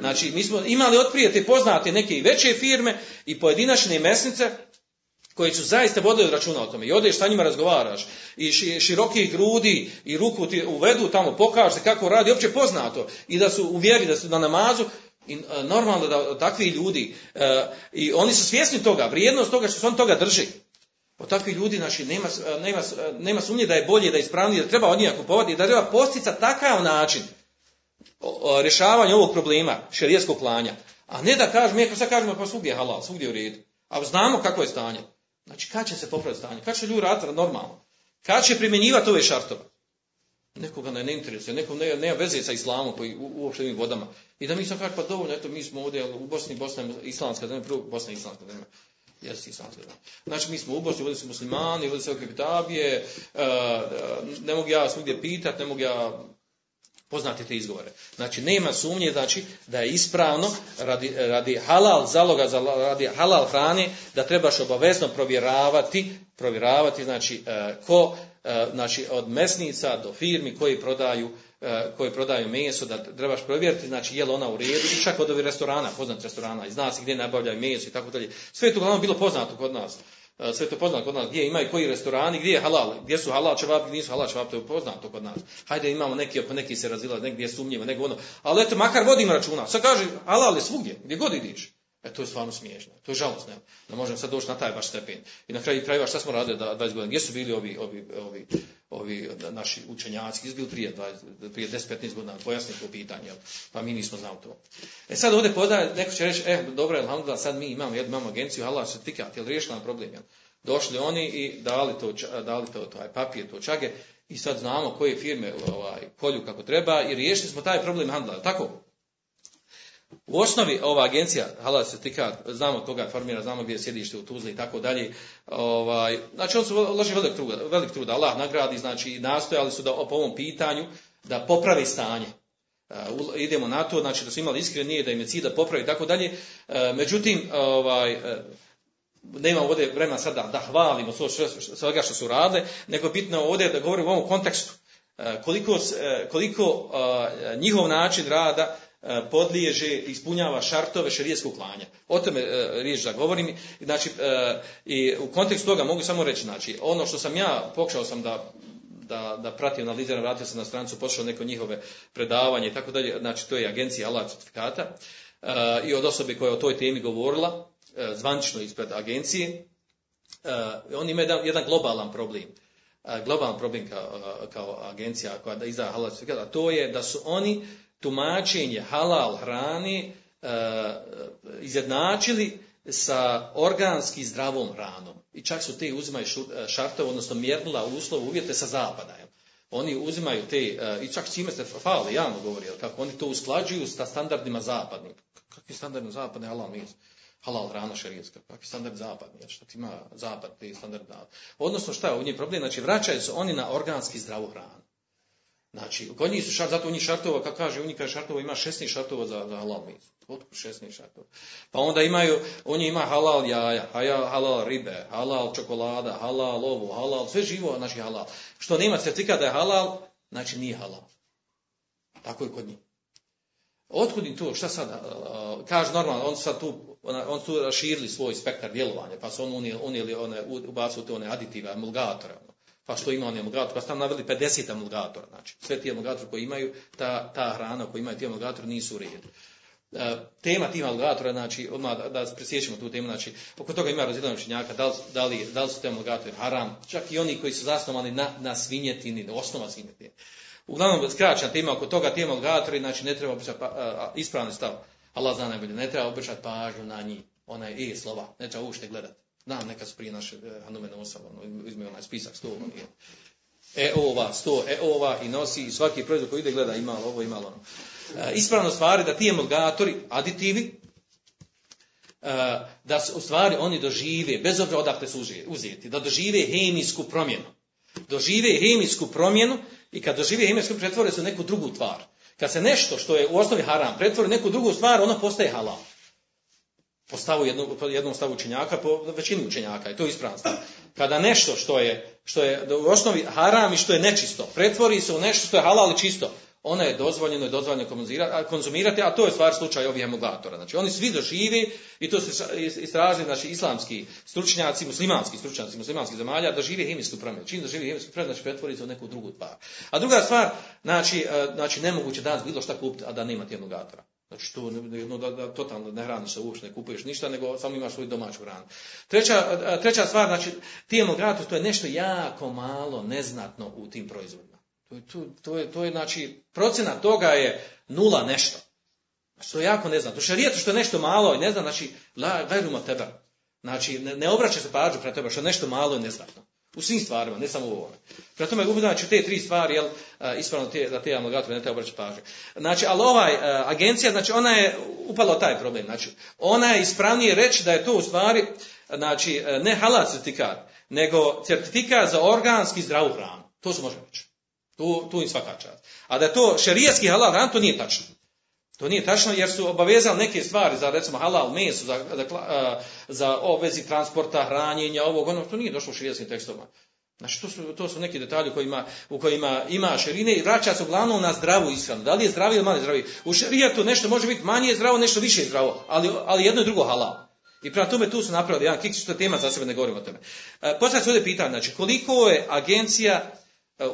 Znači, mi smo imali otprije te poznate neke veće firme i pojedinačne mesnice koji su zaista vodili računa o tome. I odeš sa njima razgovaraš i širokih grudi i ruku ti uvedu tamo, pokaže kako radi, opće poznato. I da su u vjeri, da su na namazu, i e, normalno da takvi ljudi, e, i oni su svjesni toga, vrijednost toga što se on toga drži. Od takvih ljudi znači, nema, e, nema, nema sumnje da je bolje, da je ispravnije, da treba od njega kupovati da treba posticati takav način rješavanja ovog problema šerijskog klanja. A ne da kažemo, mi sad kažemo pa svugdje je halal, svugdje je u redu. A znamo kako je stanje. Znači, kad će se popraviti stanje? Kad će ljudi raditi normalno? Kad će primjenjivati ove šartove? Nekoga ne, ne interesuje, nekom ne, nema veze sa islamom koji u, uopšte vodama. I da mi sam kaže, pa dovoljno, eto, mi smo ovdje u Bosni, Bosna je islamska zemlja, prvo Bosna je islamska zemlja. Jesi islamska zemlja. Znači, mi smo u Bosni, ovdje su muslimani, ovdje su uh, ne mogu ja svugdje pitati, ne mogu ja poznati te izgovore. Znači, nema sumnje znači, da je ispravno radi, radi halal zaloga, radi halal hrane, da trebaš obavezno provjeravati, provjeravati znači, e, ko, e, znači, od mesnica do firmi koji prodaju e, koji prodaju meso, da trebaš provjeriti, znači je li ona u redu, i čak od ovih restorana, poznat restorana, i zna se gdje nabavljaju meso i tako dalje. Sve je to uglavnom bilo poznato kod nas. E, sve to poznato kod nas, gdje imaju koji restorani, gdje je halal, gdje su halal čevap, gdje nisu halal čevap, to je poznato kod nas. Hajde imamo neki, oko neki se razila, negdje je sumnjivo, nego ono. Ali eto, makar vodimo računa. Sad kaže, halal je svugdje, gdje god idiš. E, to je stvarno smiješno. To je žalostno. Ne možemo sad doći na taj baš stepen. I na kraju krajeva šta smo radili da 20 godina? Gdje su bili ovi, ovi, ovi, ovi naši učenjaci? Gdje su bili prije, 20, prije 10-15 godina? Pojasniti to pitanje. Pa mi nismo znali to. E sad ovdje podaje, neko će reći, e, dobro, alhamdulillah, sad mi imamo, imamo agenciju, halal certifikat, jel riješila nam problem? Jel? Došli oni i dali to, dali to, to papir, to čage i sad znamo koje firme ovaj, kolju kako treba i riješili smo taj problem handla. Tako? U osnovi ova agencija Halal certifikat, znamo koga formira, znamo gdje je sjedište u Tuzli i tako dalje. Ovaj, znači on su uložili velik trud, velik trud, Allah nagradi, znači nastojali su da po ovom pitanju da popravi stanje. Uh, idemo na to, znači da su imali iskreno nije da im je cilj da popravi i tako dalje. Uh, međutim, ovaj, uh, nema ovdje vremena sada da hvalimo svega što su radile, nego bitno ovdje da govorimo u ovom kontekstu. E, koliko, e, koliko e, njihov način rada podliježe, ispunjava šartove šerijeskog klanja. O tome riječ da govorim. Znači, i u kontekstu toga mogu samo reći, znači, ono što sam ja, pokušao sam da da, da prati analiziram, vratio sam na strancu, pošao neko njihove predavanje i tako dalje, znači to je agencija Allah certifikata i od osobe koja je o toj temi govorila, E, zvančno ispred agencije, e, oni imaju jedan, jedan globalan problem. E, globalan problem kao, kao agencija koja da izdaje halal certifikat, a to je da su oni tumačenje halal hrane izjednačili sa organski zdravom hranom. I čak su te uzimaju šartove, odnosno mjernula uslov uvjete sa zapada. Oni uzimaju te, i čak čime ste fali, javno govori, kako oni to usklađuju sa standardima zapadnim. Kakvi standardni zapadni halal mi? halal hrana šerijetska, kakvi standard zapadni, što ti ima zapad, ti standard Odnosno šta je u njih problem, znači vraćaju se oni na organski zdravu hranu. Znači, kod njih su šart, zato njih šartova, kako kaže, njih kaže šartova, ima 16 šartova za, za halal mis. Otko 16 šartova. Pa onda imaju, njih ima halal jaja, halal ribe, halal čokolada, halal ovo, halal, sve živo, znači halal. Što nema certifikat da je halal, znači nije halal. Tako je kod njih. Otkud im to, šta sad, kaže normalno, on sad tu, on su raširili svoj spektar djelovanja, pa su on unijeli, unijeli one, ubacili one aditive, emulgatore. Pa što ima on emulgator, pa su tam naveli 50 emulgatora, znači, sve ti emulgatori koji imaju, ta, ta hrana koji imaju ti emulgatori nisu u redu. E, tema tih emulgatora, znači, odmah da, da presjećemo tu temu, znači, oko toga ima razjedano učenjaka, da da, da li su te emulgatori haram, čak i oni koji su zasnovani na, na svinjetini, osnova svinjetini. Uglavnom, skraćena tema oko toga, tema algatori, znači ne treba običati pa, ispravni stav. Allah zna najbolje, ne treba običati pažnju na njih, onaj i slova, ne treba ušte gledati. Znam, neka su prije naše e, Hanumene osoba, ono, izme onaj spisak sto, ono, e ova, sto, e ova i nosi i svaki proizvod koji ide gleda imalo ovo, imalo ono. E, ispravno stvari da ti emulgatori, aditivi, e, da u stvari oni dožive, bez obzira odakle su uzeti, da dožive hemijsku promjenu. Dožive hemijsku promjenu i kad dožive hemijsku pretvore u neku drugu tvar. Kad se nešto što je u osnovi haram pretvori neku drugu stvar, ono postaje halal. Po stavu jednog, po jednom stavu učenjaka, po većini učenjaka, i to ispravan stav. Kada nešto što je, što je u osnovi haram i što je nečisto, pretvori se u nešto što je halal i čisto, ona je dozvoljeno i dozvoljeno konzumirati, a to je stvar slučaj ovih emulgatora. Znači oni svi doživi, i to se istražili znači, islamski stručnjaci, muslimanski stručnjaci muslimanskih zemalja, dožive hemijsku promjenu. Čim doživi hemijsku promjenu, znači pretvori se u neku drugu tvar. A druga stvar, znači, e, znači nemoguće danas bilo šta kupiti, a da nema ti emulgatora. Znači to no, da, da, totalno ne hraniš se uopšte, ne kupuješ ništa, nego samo imaš svoju domaću hranu. Treća, treća stvar, znači, ti emulgatori, to je nešto jako malo, neznatno u tim proizvodima. To, to, to, je, to je, znači, procena toga je nula nešto. Što je jako ne znam. To šarijetu što je nešto malo i ne znam, znači, la, gajruma tebe. Znači, ne, ne obraća se pažnju prema tebe, što je nešto malo i neznatno. U svim stvarima, ne samo u ovome. Prema tome, znači, te tri stvari, jel, ispravno te, da te amalgatove ne treba obraćati pažnju. Znači, ali ovaj, agencija, znači, ona je upala taj problem. Znači, ona je ispravnije reći da je to u stvari, znači, ne halal certifikat, nego certifikat za organski zdravu hranu. To se može reći. Tu, tu im svaka čast. A da je to šerijski halal hran, to nije tačno. To nije tačno jer su obavezali neke stvari za recimo halal meso, za, za, za obvezi transporta, hranjenja, ovog, ono, to nije došlo u šerijskim tekstovima. Znači, to su, to su neki detalji kojima, u kojima ima širine i vraća se uglavnom na zdravu ishranu. Da li je zdravi ili manje zdravi? U šerijatu nešto može biti manje zdravo, nešto više zdravo, ali, ali jedno i drugo halal. I prema tome tu su napravili jedan kiks, što je tema za sebe, ne govorimo o tome. E, se ovdje pitanje, znači, koliko je agencija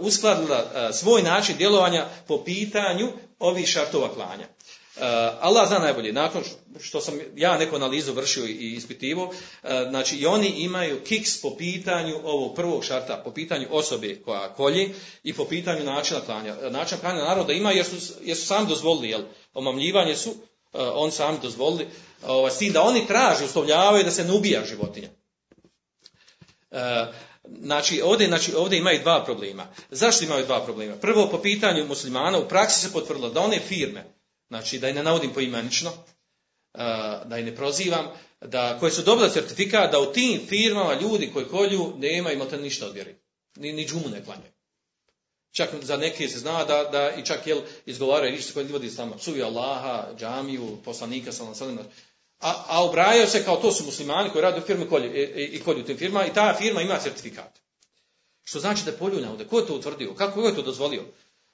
uskladila e, svoj način djelovanja po pitanju ovih šartova klanja. E, Allah zna najbolje, nakon što sam ja neku analizu vršio i ispitivo, znači i oni imaju kiks po pitanju ovog prvog šarta, po pitanju osobe koja kolje i po pitanju načina klanja. Način klanja naroda ima jer su, jer su sami dozvolili, jel, omamljivanje su, on sami dozvolili, ovaj, s tim da oni traže, uslovljavaju da se ne ubija životinja. Znači ovdje, znači, ovdje imaju dva problema. Zašto imaju dva problema? Prvo, po pitanju muslimana, u praksi se potvrdilo da one firme, znači da ih ne navodim poimenično, da ih ne prozivam, da, koje su dobile certifikat, da u tim firmama ljudi koji kolju nema imate ništa od vjeri. Ni, ni džumu ne klanjaju. Čak za neke se zna da, da i čak jel izgovaraju riječi koji vodi samo psuju Allaha, džamiju, poslanika, sallam, a, a ubrajaju se kao to su muslimani koji rade u firmi kolje, i, i kolju tim firma i ta firma ima certifikat. Što znači da je ovdje. Ko je to utvrdio? Kako je to dozvolio?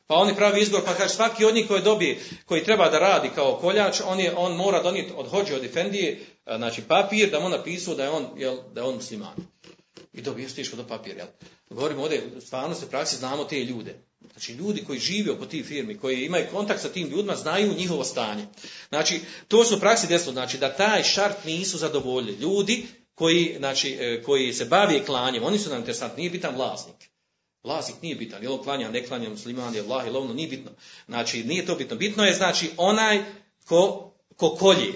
Pa oni pravi izbor, pa kaže svaki od njih koji dobije, koji treba da radi kao koljač, on, je, on mora donijeti od hođe od Efendije, znači papir da mu napisao da je on, jel, da je on musliman. I dobije stiško do papir, jel? Govorimo ovdje, stvarno se praksi znamo te ljude. Znači ljudi koji žive oko tih firmi, koji imaju kontakt sa tim ljudima, znaju njihovo stanje. Znači, to su praksi desilo, znači da taj šart nisu zadovoljili. Ljudi koji, znači, e, koji se bave klanjem, oni su nam interesantni, nije bitan vlasnik. Vlasnik nije bitan, je on klanja, ne klanja, musliman je Allah, je lovno, nije bitno. Znači, nije to bitno. Bitno je, znači, onaj ko, ko kolje.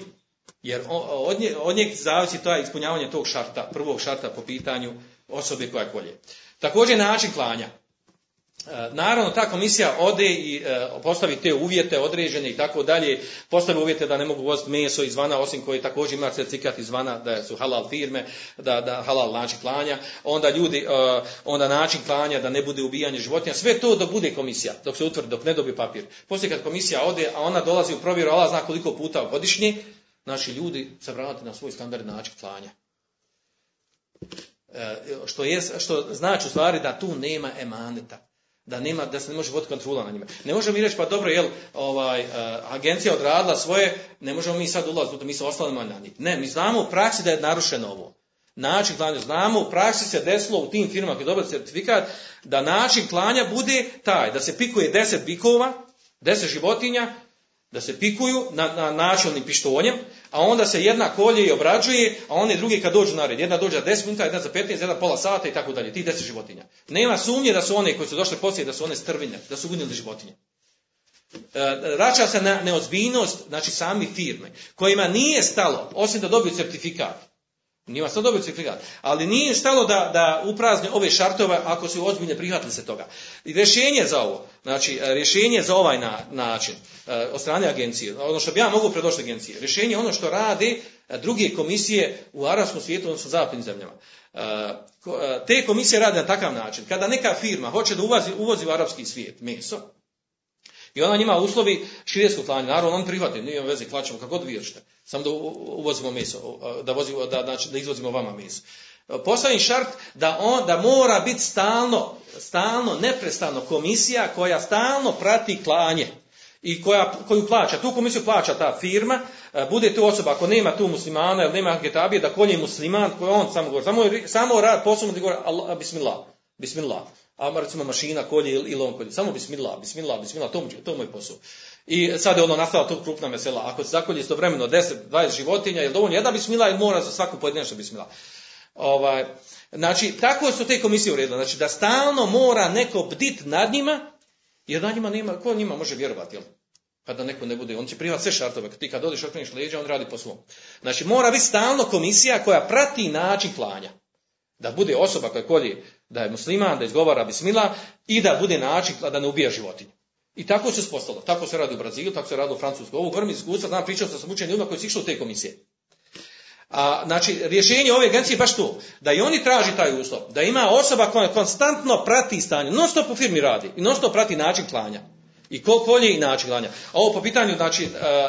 Jer od, nje, od njeg zavisi to ispunjavanje tog šarta, prvog šarta po pitanju osobe koja kolje. Također način klanja. E, naravno, ta komisija ode i e, postavi te uvjete određene i tako dalje, postavi uvjete da ne mogu voziti meso izvana, osim koji također ima certifikat izvana da su halal firme, da, da halal način klanja, onda ljudi, e, onda način klanja da ne bude ubijanje životinja, sve to dok bude komisija, dok se utvrdi, dok ne dobije papir. Poslije kad komisija ode, a ona dolazi u provjeru, Allah zna koliko puta godišnje, naši ljudi se vrati na svoj standard način klanja. Što, je, što znači u stvari da tu nema emaneta da nema, da se ne može voditi kontrola na njima. Ne možemo mi reći, pa dobro, jel, ovaj, uh, agencija odradila svoje, ne možemo mi sad ulaziti, mi se ostali na njih. Ne, mi znamo u praksi da je narušeno ovo. Način klanja, znamo, u praksi se desilo u tim firmama koji dobili certifikat, da način klanja bude taj, da se pikuje deset bikova, deset životinja, da se pikuju na, na načelnim pištoljem, a onda se jedna kolje i obrađuje, a one drugi kad dođu na red. Jedna dođe za 10 minuta, jedna za 15, jedna pola sata i tako dalje. Ti 10 životinja. Nema sumnje da su one koji su došli poslije, da su one strvinje, da su unijeli životinje. E, rača se na neozbiljnost, znači sami firme, kojima nije stalo, osim da dobiju certifikat, nije vas to dobio certifikat. Ali nije stalo da, da uprazne ove šartove ako su ozbiljne prihvatili se toga. I rješenje za ovo, znači rješenje za ovaj na, način e, od strane agencije, ono što bi ja mogu predložiti agencije, rješenje je ono što rade e, druge komisije u arabskom svijetu, odnosno zapadnim zemljama. E, te komisije rade na takav način. Kada neka firma hoće da uvozi, uvozi u arapski svijet meso, I ona njima uslovi širijetskog klanja. Naravno, on prihvati, nije veze, klaćemo kako god vi Samo da uvozimo meso, da, vozimo, da, znači, da izvozimo vama meso. Postavim šart da, on, da mora biti stalno, stalno, neprestano komisija koja stalno prati klanje i koja, koju plaća, tu komisiju plaća ta firma, bude tu osoba, ako nema tu muslimana ili nema getabije, da kolje musliman, koji on samo govori, samo, samo rad posebno da govori, Allah, bismillah, bismillah. A recimo mašina kolje ili on kolje, samo bismillah, bismillah, bismillah, to, to mu je posao. I sad je ono nastala tu krupna mesela. Ako se zakolje istovremeno 10, 20 životinja, je dovoljno jedna bismillah ili mora za svaku pojedinačnu bismillah. Ovaj, znači, tako su te komisije uredile. Znači, da stalno mora neko bdit nad njima, jer na njima nema, ko njima može vjerovati, jel? Da neko ne bude, on će primati sve šartove. Ti kad odiš okreniš leđa, on radi po svom. Znači, mora biti stalno komisija koja prati način klanja. Da bude osoba koja kolje, da je musliman, da izgovara bismila i da bude način da ne ubija životinju. I tako se spostalo. Tako se radi u Brazilu, tako se radi u Francuskoj. Ovo govorim iskustva, znam, pričao sam sa ljudima koji su išli u te komisije. A, znači, rješenje ove agencije je baš to, da i oni traži taj uslov, da ima osoba koja konstantno prati stanje, non stop u firmi radi i non stop prati način klanja. I ko kolje i način klanja. A ovo po pitanju, znači,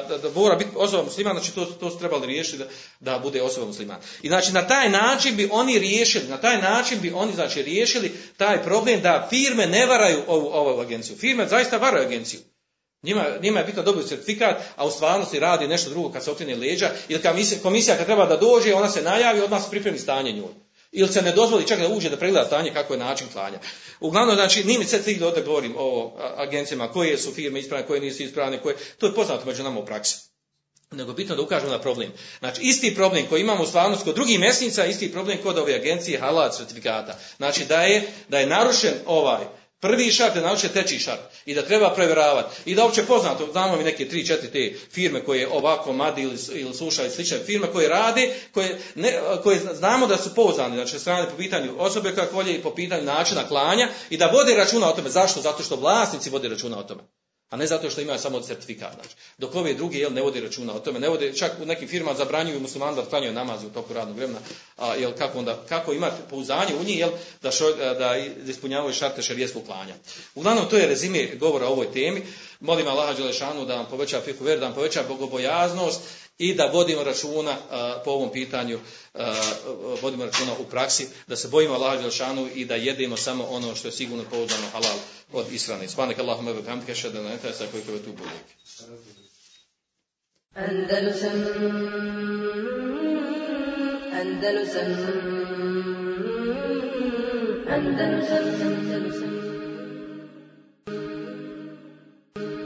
da, da mora biti osoba musliman, znači to, to su trebali riješiti da, da bude osoba musliman. I znači na taj način bi oni riješili, na taj način bi oni znači riješili taj problem da firme ne varaju ovu, ovu agenciju. Firme zaista varaju agenciju. Njima, njima je bitno dobiti certifikat, a u stvarnosti radi nešto drugo kad se okrene leđa, ili kad komisija kad treba da dođe, ona se najavi, odmah se pripremi stanje njoj. Ili se ne dozvoli čak da uđe da pregleda stanje kako je način klanja. Uglavnom, znači, nije mi sad stiglo da govorim o agencijama, koje su firme ispravne, koje nisu ispravne, koje, to je poznato među nama u praksi. Nego bitno da ukažemo na problem. Znači, isti problem koji imamo u stvarnosti kod drugih mjesnica, isti problem kod ove agencije halal certifikata. Znači, da je, da je narušen ovaj, Prvi šart je nauče treći šart i da treba provjeravati. I da uopće poznato, znamo mi neke tri, četiri te firme koje ovako madi ili, ili slušaju slične firme koje rade, koje, ne, koje znamo da su pouzdane, znači strane po pitanju osobe koja volje i po pitanju načina klanja i da vode računa o tome. Zašto? Zato što vlasnici vode računa o tome a ne zato što imaju samo certifikat. Znači, dok ove druge jel, ne vode računa o tome, ne vode, čak u nekim firmama zabranjuju muslimani da klanjaju namazi u toku radnog vremena, a jel, kako, onda, kako imati pouzdanje u njih jel, da, šo, da ispunjavaju šarte šarijetskog klanja. Uglavnom, to je rezime govora o ovoj temi. Molim Allaha Đelešanu da vam poveća fiku ver, da vam poveća bogobojaznost i da vodimo računa po ovom pitanju, vodimo računa u praksi, da se bojimo Allaha Đelešanu i da jedemo samo ono što je sigurno pouzdano halal od israne. Svanak Allahumma wa bihamdika ashhadu an la ilaha illa anta astaghfiruka wa atubu ilaik. Andalusam Andalusam Andalusam